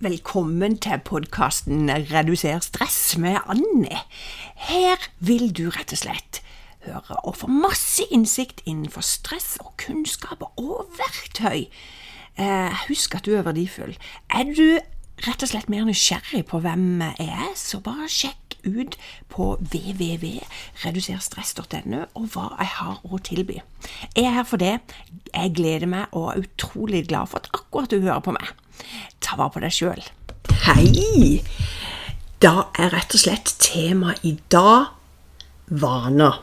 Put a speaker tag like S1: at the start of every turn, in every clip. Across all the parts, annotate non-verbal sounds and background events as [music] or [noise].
S1: Velkommen til podkasten Reduser stress med Anne. Her vil du rett og slett høre og få masse innsikt innenfor stress og kunnskaper og verktøy. Eh, husk at du er verdifull. Er du rett og slett mer nysgjerrig på hvem jeg er, så bare sjekk ut på www.reduserstress.no og hva jeg har å tilby. Jeg er her for det. Jeg gleder meg og er utrolig glad for at akkurat du hører på meg. Ta vare på deg sjøl. Hei! Da er rett og slett tema i dag vaner.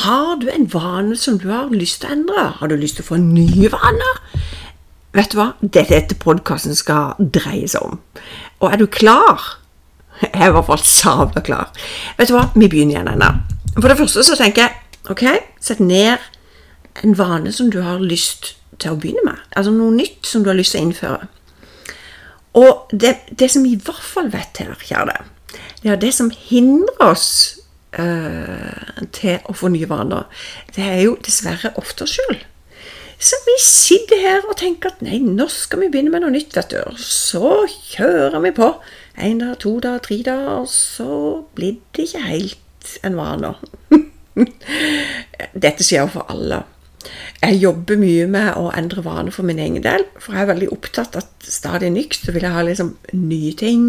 S1: Har du en vane som du har lyst til å endre? Har du lyst til å få nye vaner? Vet du hva? Det dette podkasten skal dreie seg om. Og er du klar? Jeg er i hvert fall sabla klar. Vet du hva? Vi begynner igjen ennå. For det første så tenker jeg ok, sett ned en vane som du har lyst til å begynne med. Altså noe nytt som du har lyst til å innføre. Og det, det som vi i hvert fall vet her, kjære, det er det som hindrer oss øh, til å få nye vaner, det er jo dessverre ofte oss sjøl. Så vi sitter her og tenker at nei, nå skal vi begynne med noe nytt, vet du. Så kjører vi på. Én dag, to dager, tre dager, og så blir det ikke helt en vane. [laughs] Dette skjer jo for alle. Jeg jobber mye med å endre vaner for min egen del, for jeg er veldig opptatt av at stadig nytt så vil jeg ha liksom nye ting,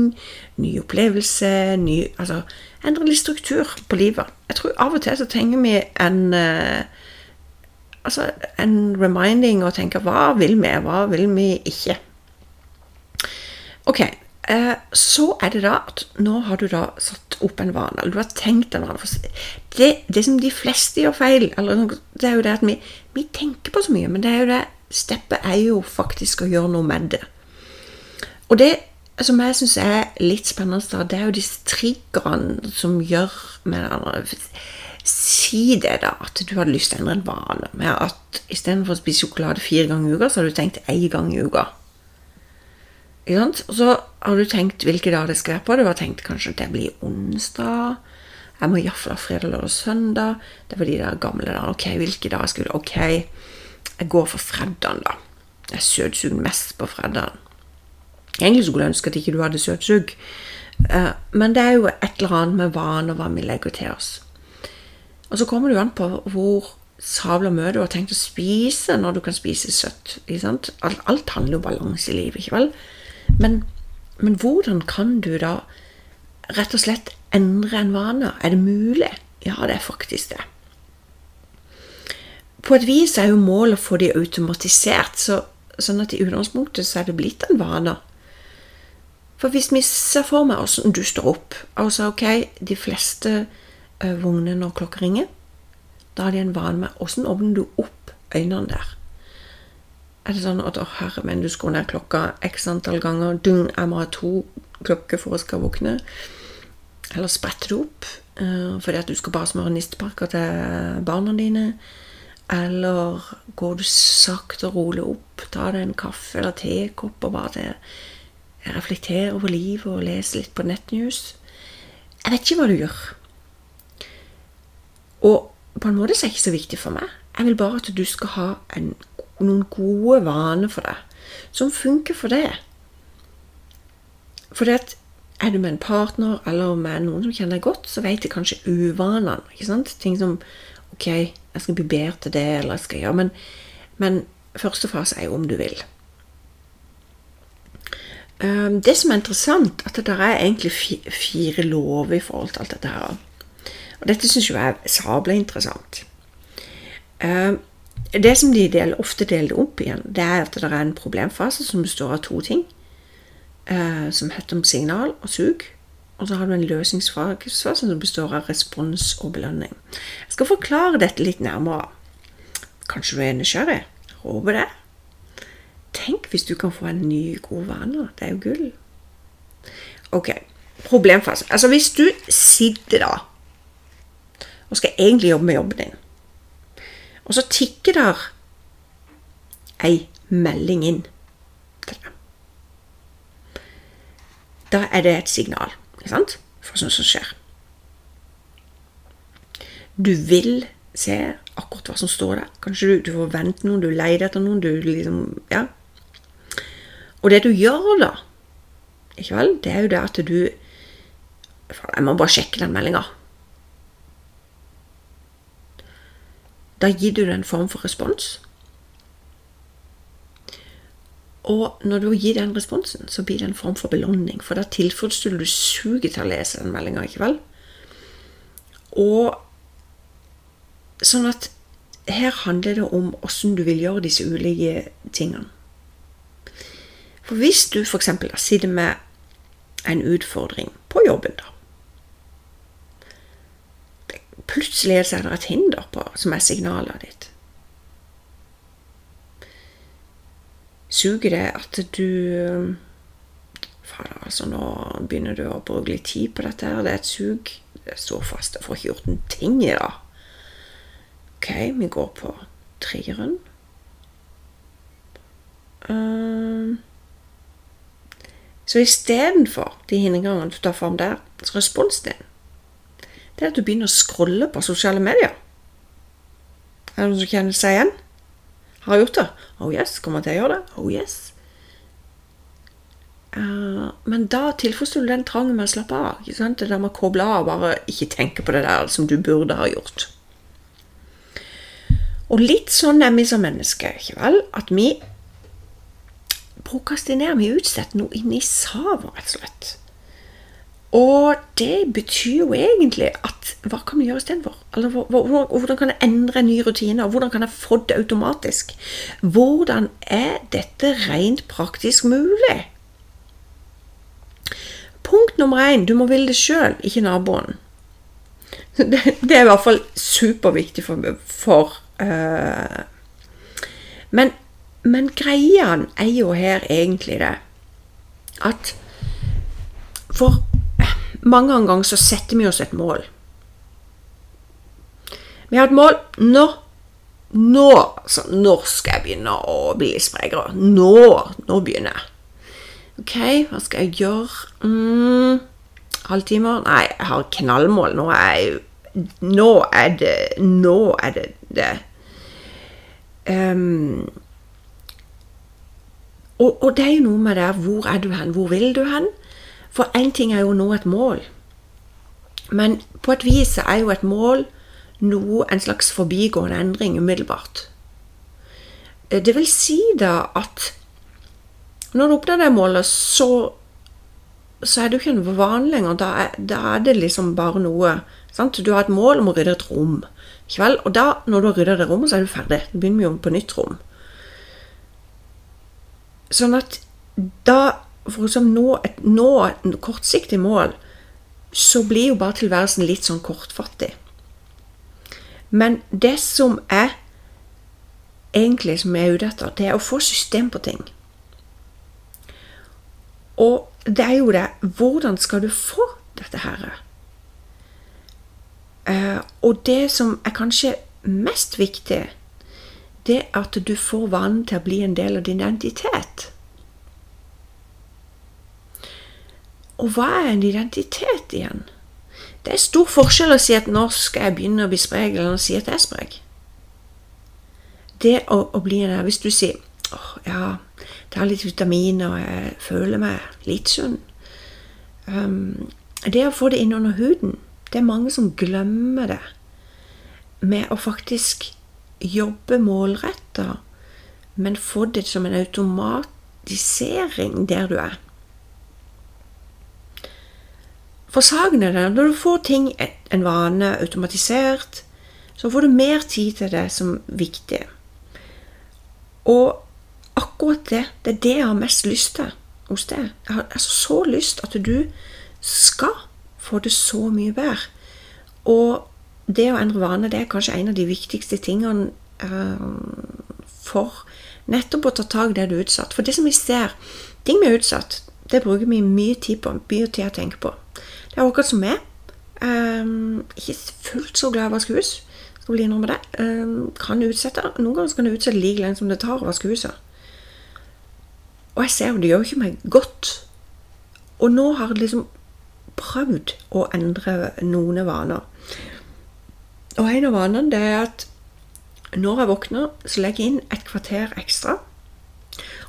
S1: nye opplevelser, ny, altså endre litt struktur på livet. Jeg tror av og til så trenger vi en uh, altså en reminding og tenke hva vil vi, hva vil vi ikke? Ok, så er det da at nå har du da satt opp en vane, eller du har tenkt en vane. Det, det som de fleste gjør feil, det er jo det at vi vi tenker på så mye, men det er jo det steppet er jo faktisk å gjøre noe med det. Og det som jeg syns er litt spennende, det er jo disse triggerne som gjør med det. Si det, da, at du hadde lyst til å endre en vane. Med at istedenfor å spise sjokolade fire ganger i uka, så har du tenkt én gang i uka. Og så har du tenkt hvilke dager det skal være på. Du har tenkt kanskje at det blir onsdag. Jeg må iallfall ha fredag, lørdag og søndag. Det var de der gamle dagene. Ok, hvilke dager skulle Ok, jeg går for fredagen, da. Jeg søtsuger mest på fredagen. Egentlig skulle jeg ønske at ikke du hadde søtsug, eh, men det er jo et eller annet med vaner hva vi legger til oss. Og så kommer jo an på hvor sabla mye du har tenkt å spise når du kan spise søtt. Alt, alt, handler jo om balanse i livet, ikke vel? Men, men hvordan kan du da rett og slett endre en vane? Er det mulig? Ja, det er faktisk det. På et vis er jo målet å få de automatisert, så, sånn at i utgangspunktet så er det blitt en vane. For hvis vi ser for meg åssen du står opp Altså, ok, de fleste uh, vogner når klokka ringer. Da har de en vane med åssen åpner du opp øynene der? Er det sånn at å herre min, du skal ned klokka x antall ganger, dung, jeg må ha to klokker for å skal våkne? Eller spretter du opp uh, fordi at du skal bare smøre nistepakker til barna dine? Eller går du sakte og rolig opp, tar deg en kaffe eller tekopp og bare til, reflekterer over livet og leser litt på nettnews? Jeg vet ikke hva du gjør. Og på en måte så er det ikke så viktig for meg. Jeg vil bare at du skal ha en, noen gode vaner for deg, som funker for deg. For at er du med en partner eller med noen som kjenner deg godt, så vet de kanskje uvanene. ikke sant? Ting som Ok, jeg skal bli bedre til det, eller jeg skal gjøre Men, men første fase er jo om du vil. Um, det som er interessant, at det er egentlig fire lover i forhold til alt dette her. Og dette syns jeg er sabla interessant. Det som de del, ofte deler opp igjen, det er at det er en problemfase som består av to ting eh, som heter om signal og sug. Og så har du en løsningsfase som består av respons og belønning. Jeg skal forklare dette litt nærmere. Kanskje du er nysgjerrig? Håper det. Tenk hvis du kan få en ny, god vane. Det er jo gull. Ok, problemfase. Altså hvis du sitter da og skal egentlig jobbe med jobben din, og så tikker der ei melding inn til deg da er det et signal ikke sant? for sånt som skjer. Du vil se akkurat hva som står der. Kanskje du, du får vente noen, du leter etter noen, du liksom Ja. Og det du gjør da, ikke vel, det er jo det at du jeg må bare sjekke den meldinga. Da gir du det en form for respons. Og når du gir den responsen, så blir det en form for belåning. For da tilfredsstiller du suget til å lese den meldinga, ikke vel? Og sånn at her handler det om åssen du vil gjøre disse ulike tingene. For hvis du f.eks. sitter med en utfordring på jobben, da Plutselig er det et hinder på, som er signalet ditt. Suger det at du Fader, altså, nå begynner du å bruke litt tid på dette her. Det er et sug. Det står fast. Jeg får ikke gjort en ting i dag. Ok, vi går på treeren. Uh, så istedenfor de hindringene du tar fram der, så responsen din, det er at du begynner å scrolle på sosiale medier. Er det noen som kjenner seg igjen? Har gjort det? Oh yes. Kommer til å gjøre det? Oh yes. Uh, men da tilfredsstiller du den trangen med å slappe av. Ikke sant? Det der med å koble av og bare ikke tenke på det der som du burde ha gjort. Og litt sånn er vi som mennesker, ikke vel? At vi prokrastinerer. Vi utsetter noe inni i rett og slett. Og det betyr jo egentlig at hva kan vi gjøre istedenfor? Eller hvordan kan jeg endre en ny rutine? Hvordan kan jeg få det automatisk? Hvordan er dette rent praktisk mulig? Punkt nummer én du må ville det sjøl, ikke naboen. [laughs] Det, det, er i hvert fall superviktig for, for uh, men, men greia er jo her egentlig det at For mange ganger så setter vi oss et mål. Vi har et mål. Nå nå, altså, når skal jeg begynne å bli sprekere? Nå, nå begynner jeg. Ok, hva skal jeg gjøre? Mm, halvtimer? Nei, jeg har knallmål. Nå er jeg Nå er det Nå er det det. Um, og, og, det er jo noe med det Hvor er du hen? Hvor vil du hen? For én ting er jo å nå et mål. Men på et vis er jo et mål noe, en slags forbigående endring umiddelbart. Eh, det vil si da at når du oppnår det målet, så, så er det jo ikke en vane lenger. Da er, da er, det liksom bare noe sant? Du har et mål om å rydde et rom. Og da, når du har rydda det rommet, så er du ferdig. Du begynner jo på nytt rom. Sånn at da For å nå et, nå kortsiktig mål, så blir jo bare tilværelsen litt sånn kortfattig. Men det som er egentlig som jeg er ute etter, det er å få system på ting. Og det er jo det Hvordan skal du få dette her? Uh, og det som er kanskje mest viktig, det er at du får vanen til å bli en del av din identitet. Og hva er en identitet igjen? Det er stor forskjell å si at nå skal jeg begynne å bli sprek, eller å si at jeg er sprek. Det å, å bli en Hvis du sier åh, ja, tar litt vitaminer, og jeg føler meg litt sunn. Um, det å få det inn under huden Det er mange som glemmer det. Med å faktisk jobbe målretta, men få det som en automatisering der du er. For saken er det når du får ting, en vane, automatisert, så får du mer tid til det som er viktig. Og akkurat det, det er det jeg har mest lyst til hos deg. Jeg har altså så lyst at du skal få det så mye bedre. Og det å endre vane, det er kanskje en av de viktigste tingene eh, for nettopp å ta tak i det du er utsatt. For det som vi ser, ting vi er utsatt, det bruker vi mye tid på, mye tid å tenke på. Det er akkurat som meg. Um, ikke fullt så glad i å vaske hus. Skal bli innrømme det. Um, kan utsette, Noen ganger kan det utsette like lenge som det tar å vaske huset. Og jeg ser jo det gjør ikke meg godt. Og nå har jeg liksom prøvd å endre noen vaner. Og en av vanene det er at når jeg våkner, så legger jeg inn et kvarter ekstra.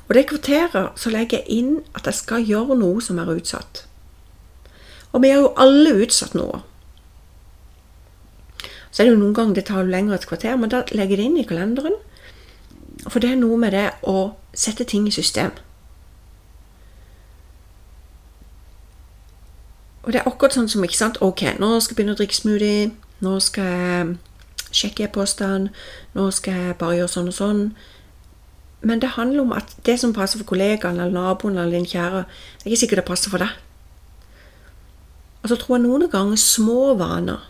S1: Og det kvarteret så legger jeg inn at jeg skal gjøre noe som er utsatt. Og vi er jo alle utsatt noe. Så er det jo noen ganger det tar lengre et kvarter, men da legger jeg det inn i kalenderen. For det er noe med det å sette ting i system. Og det er akkurat sånn som ikke sant, Ok, nå skal jeg begynne å drikke smoothie. Nå skal jeg sjekke e-postene. Nå skal jeg bare gjøre sånn og sånn. Men det handler om at det som passer for kollegaen eller naboen eller din kjære, det er ikke sikkert det passer for deg. Og så tror jeg noen ganger små vaner,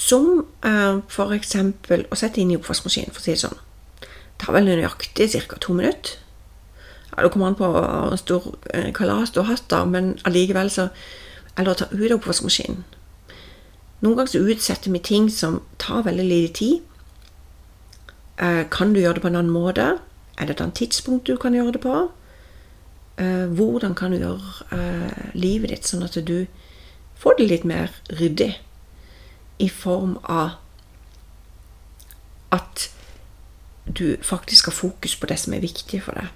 S1: som eh, eksempel å sette inn i oppvaskmaskinen, for å si det sånn, Det tar vel nøyaktig ca. to minutter. Ja, Det kommer an på stor eh, kalas du har hatt, da, men allikevel så Eller å ta ut av oppvaskmaskinen. Noen ganger så utsetter vi ting som tar veldig lite tid. Eh, kan du gjøre det på en annen måte? Er det et annet tidspunkt du kan gjøre det på? Eh, hvordan kan du gjøre eh, livet ditt sånn at du får det litt mer ryddig? I form av at du faktisk har fokus på det som er viktig for deg.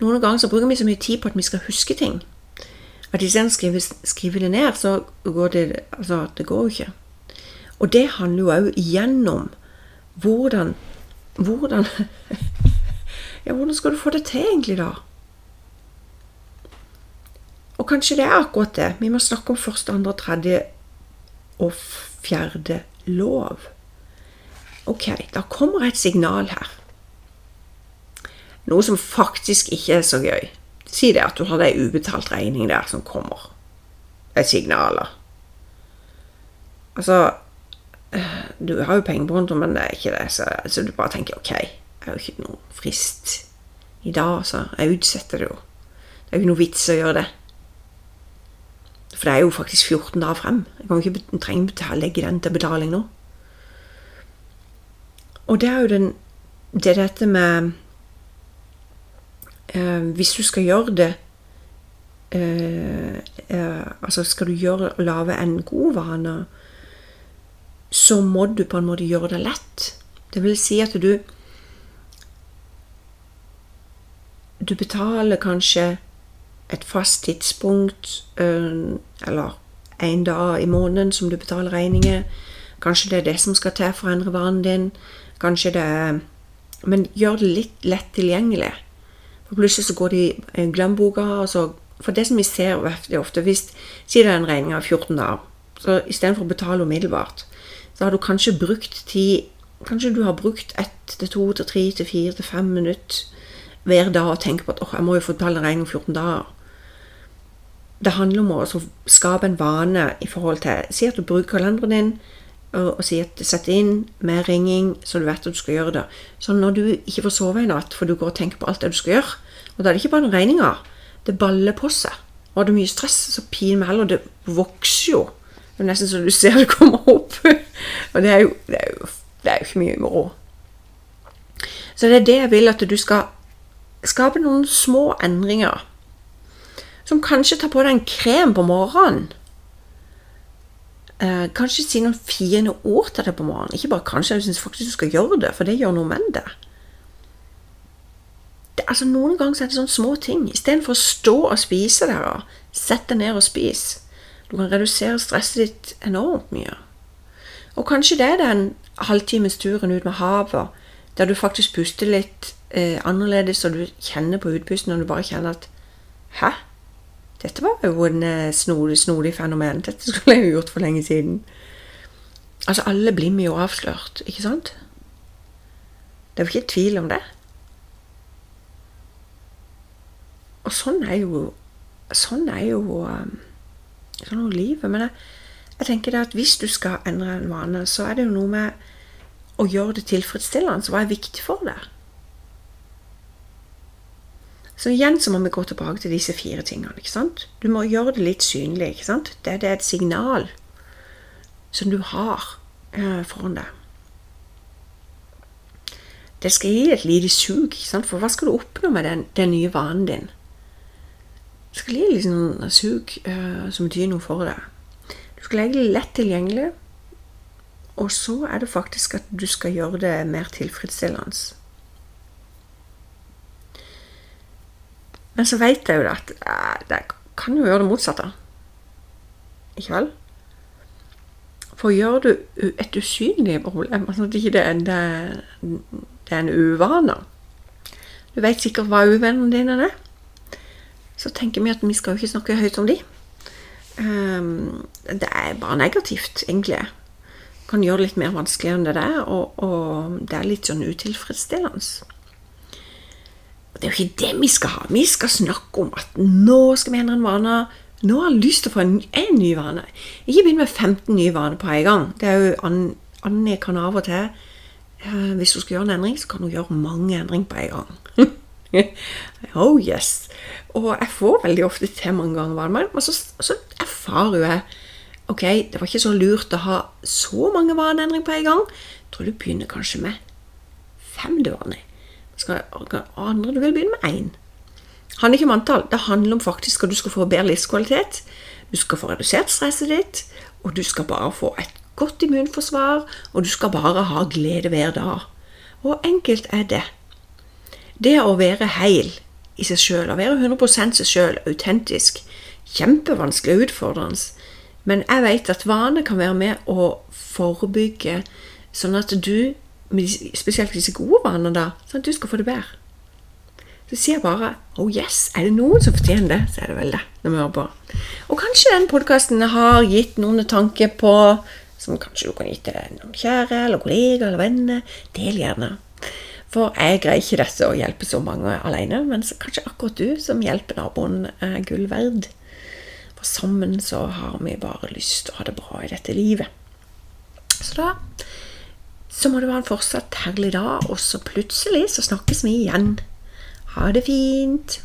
S1: Noen ganger så bruker vi så mye tid på at vi skal huske ting. At å skriver skrive det ned, så går det Altså, det går jo ikke. Og det handler jo òg igjennom hvordan Hvordan [laughs] Ja, hvordan skal du få det til, egentlig, da? Og kanskje det er akkurat det. Vi må snakke om første, andre, tredje og fjerde lov. Ok, da kommer et signal her. Noe som faktisk ikke er så gøy. Si det at du har ei ubetalt regning der som kommer. Et signal. Altså Du har jo penger men det er ikke det, så, så, du bare tenker ok, har jo ikke noe frist i dag, så jeg utsetter det jo. Det er jo ikke noe vits å gjøre det. For det er jo faktisk 14 dager frem. Jeg kan jo ikke trenge å legge den til betaling nå. Og det er jo den, det er dette med eh, Hvis du skal gjøre det eh, eh, Altså skal du gjøre, lage en god vane, så må du på en måte gjøre det lett. Det vil si at du Du betaler kanskje et fast tidspunkt, eh, eller en dag i måneden som du betaler regninger. Kanskje det er det som skal til for å endre vanen din. Kanskje det er Men gjør det litt lett tilgjengelig. For plutselig så går det i glemmeboka. For det som vi ser veldig ofte Hvis si det er en regning av 14 dager, så istedenfor å betale umiddelbart, så har du kanskje brukt tid Kanskje du har brukt ett til to til tre til fire til fem minutter hver dag og tenke på at oh, jeg må jo få betale regning om 14 dager. Det handler om å altså, skape en vane i forhold til Si at du bruker kalenderen din, og, og si at sett inn med ringing, så du vet at du skal gjøre det. Så når du ikke får sove i natt, for du går og tenker på alt det du skal gjøre Og da er det ikke bare noen regninger. Det baller på seg. Og har du mye stress, så piner meg heller. Det vokser jo. Det er nesten så du ser det kommer opp. [laughs] og det er jo, det er jo, det er jo ikke mye moro. Så det er det jeg vil at du skal skape noen små endringer. Som kanskje tar på deg en krem på morgenen. Eh, kanskje si noen fine ord til deg på morgenen. Ikke bare kanskje, jeg syns faktisk du skal gjøre det, for det gjør noe med det. det altså Noen ganger så er det sånne små ting. Istedenfor å stå og spise der, sett deg ned og spis. Du kan redusere stresset ditt enormt mye. Og kanskje det er den halvtimesturen ut med havet, der du faktisk puster litt eh, annerledes, og du kjenner på utpusten, og du bare kjenner at Hæ? Dette var jo en eh, snodig, snodig fenomen. Dette skulle jeg jo gjort for lenge siden. Altså, alle blir vi jo avslørt, ikke sant? Det er jo ikke tvil om det. Og sånn er jo Sånn er jo Sånn er livet. Men jeg, jeg tenker det at hvis du skal endre en vane, så er det jo noe med å gjøre det tilfredsstillende. Hva er viktig for deg? Så igjen så må vi gå tilbake til disse fire tingene. ikke sant? Du må gjøre det litt synlig. ikke sant? Det, det er et signal som du har eh, foran deg. Det skal gi et lite sug, ikke sant? for hva skal du oppnå med den, den nye vanen din? Det skal gi litt sånn sug eh, som betyr noe for deg. Du skal legge det lett tilgjengelig, og så er det faktisk at du skal gjøre det mer tilfredsstillende. Men så vet jeg jo at eh, det kan jo gjøre det motsatte. Ikke vel? For gjør du et usynlig problem, altså at ikke det det, det er en uvane Du vet sikkert hva uvennene dine er. Så tenker vi at vi skal jo ikke snakke høyt om de. Ehm, det er bare negativt, egentlig. Kan gjøre det litt mer vanskelig enn det er, og, og det er litt sånn utilfredsstillende. Det er jo ikke det vi skal ha. Vi skal snakke om at nå skal vi endre en vane. Nå har jeg lyst til å få en, en ny vane. Ikke begynn med 15 nye vaner på en gang. Det er jo Ann- Anne kan av og til Hvis hun skal gjøre en endring, så kan hun gjøre mange endringer på en gang. [laughs] oh yes. Og jeg får veldig ofte til mange ganger vaner, men så, så erfarer jeg Ok, det var ikke så lurt å ha så mange vaneendringer på en gang. Jeg tror du begynner kanskje med fem du vaner. Skal, andre du vil begynne med én. handler ikke om antall. Det handler om faktisk at du skal få bedre livskvalitet. Du skal få redusert stresset ditt, og du skal bare få et godt immunforsvar, og du skal bare ha glede hver dag. Og enkelt er det. Det å være heil i seg sjøl, å være 100 seg sjøl, autentisk, kjempevanskelig og utfordrende. Men jeg vet at vaner kan være med å forebygge, sånn at du, med de- spesielt disse gode vanene, da, sånn at du skal få det bedre. Så sier jeg bare oh yes, er det noen som fortjener det, så er det vel det. når vi hører på. Og kanskje den podkasten har gitt noen tanker på som kanskje du kan gi til noen kjære, eller kollegaer eller venner. Del gjerne. For jeg greier ikke dette å hjelpe så mange alene, men kanskje akkurat du som hjelper naboen er gull verd. For sammen så har vi bare lyst til å ha det bra i dette livet. Så da så må det være en fortsatt herlig dag, og så plutselig så snakkes vi igjen. Ha det fint.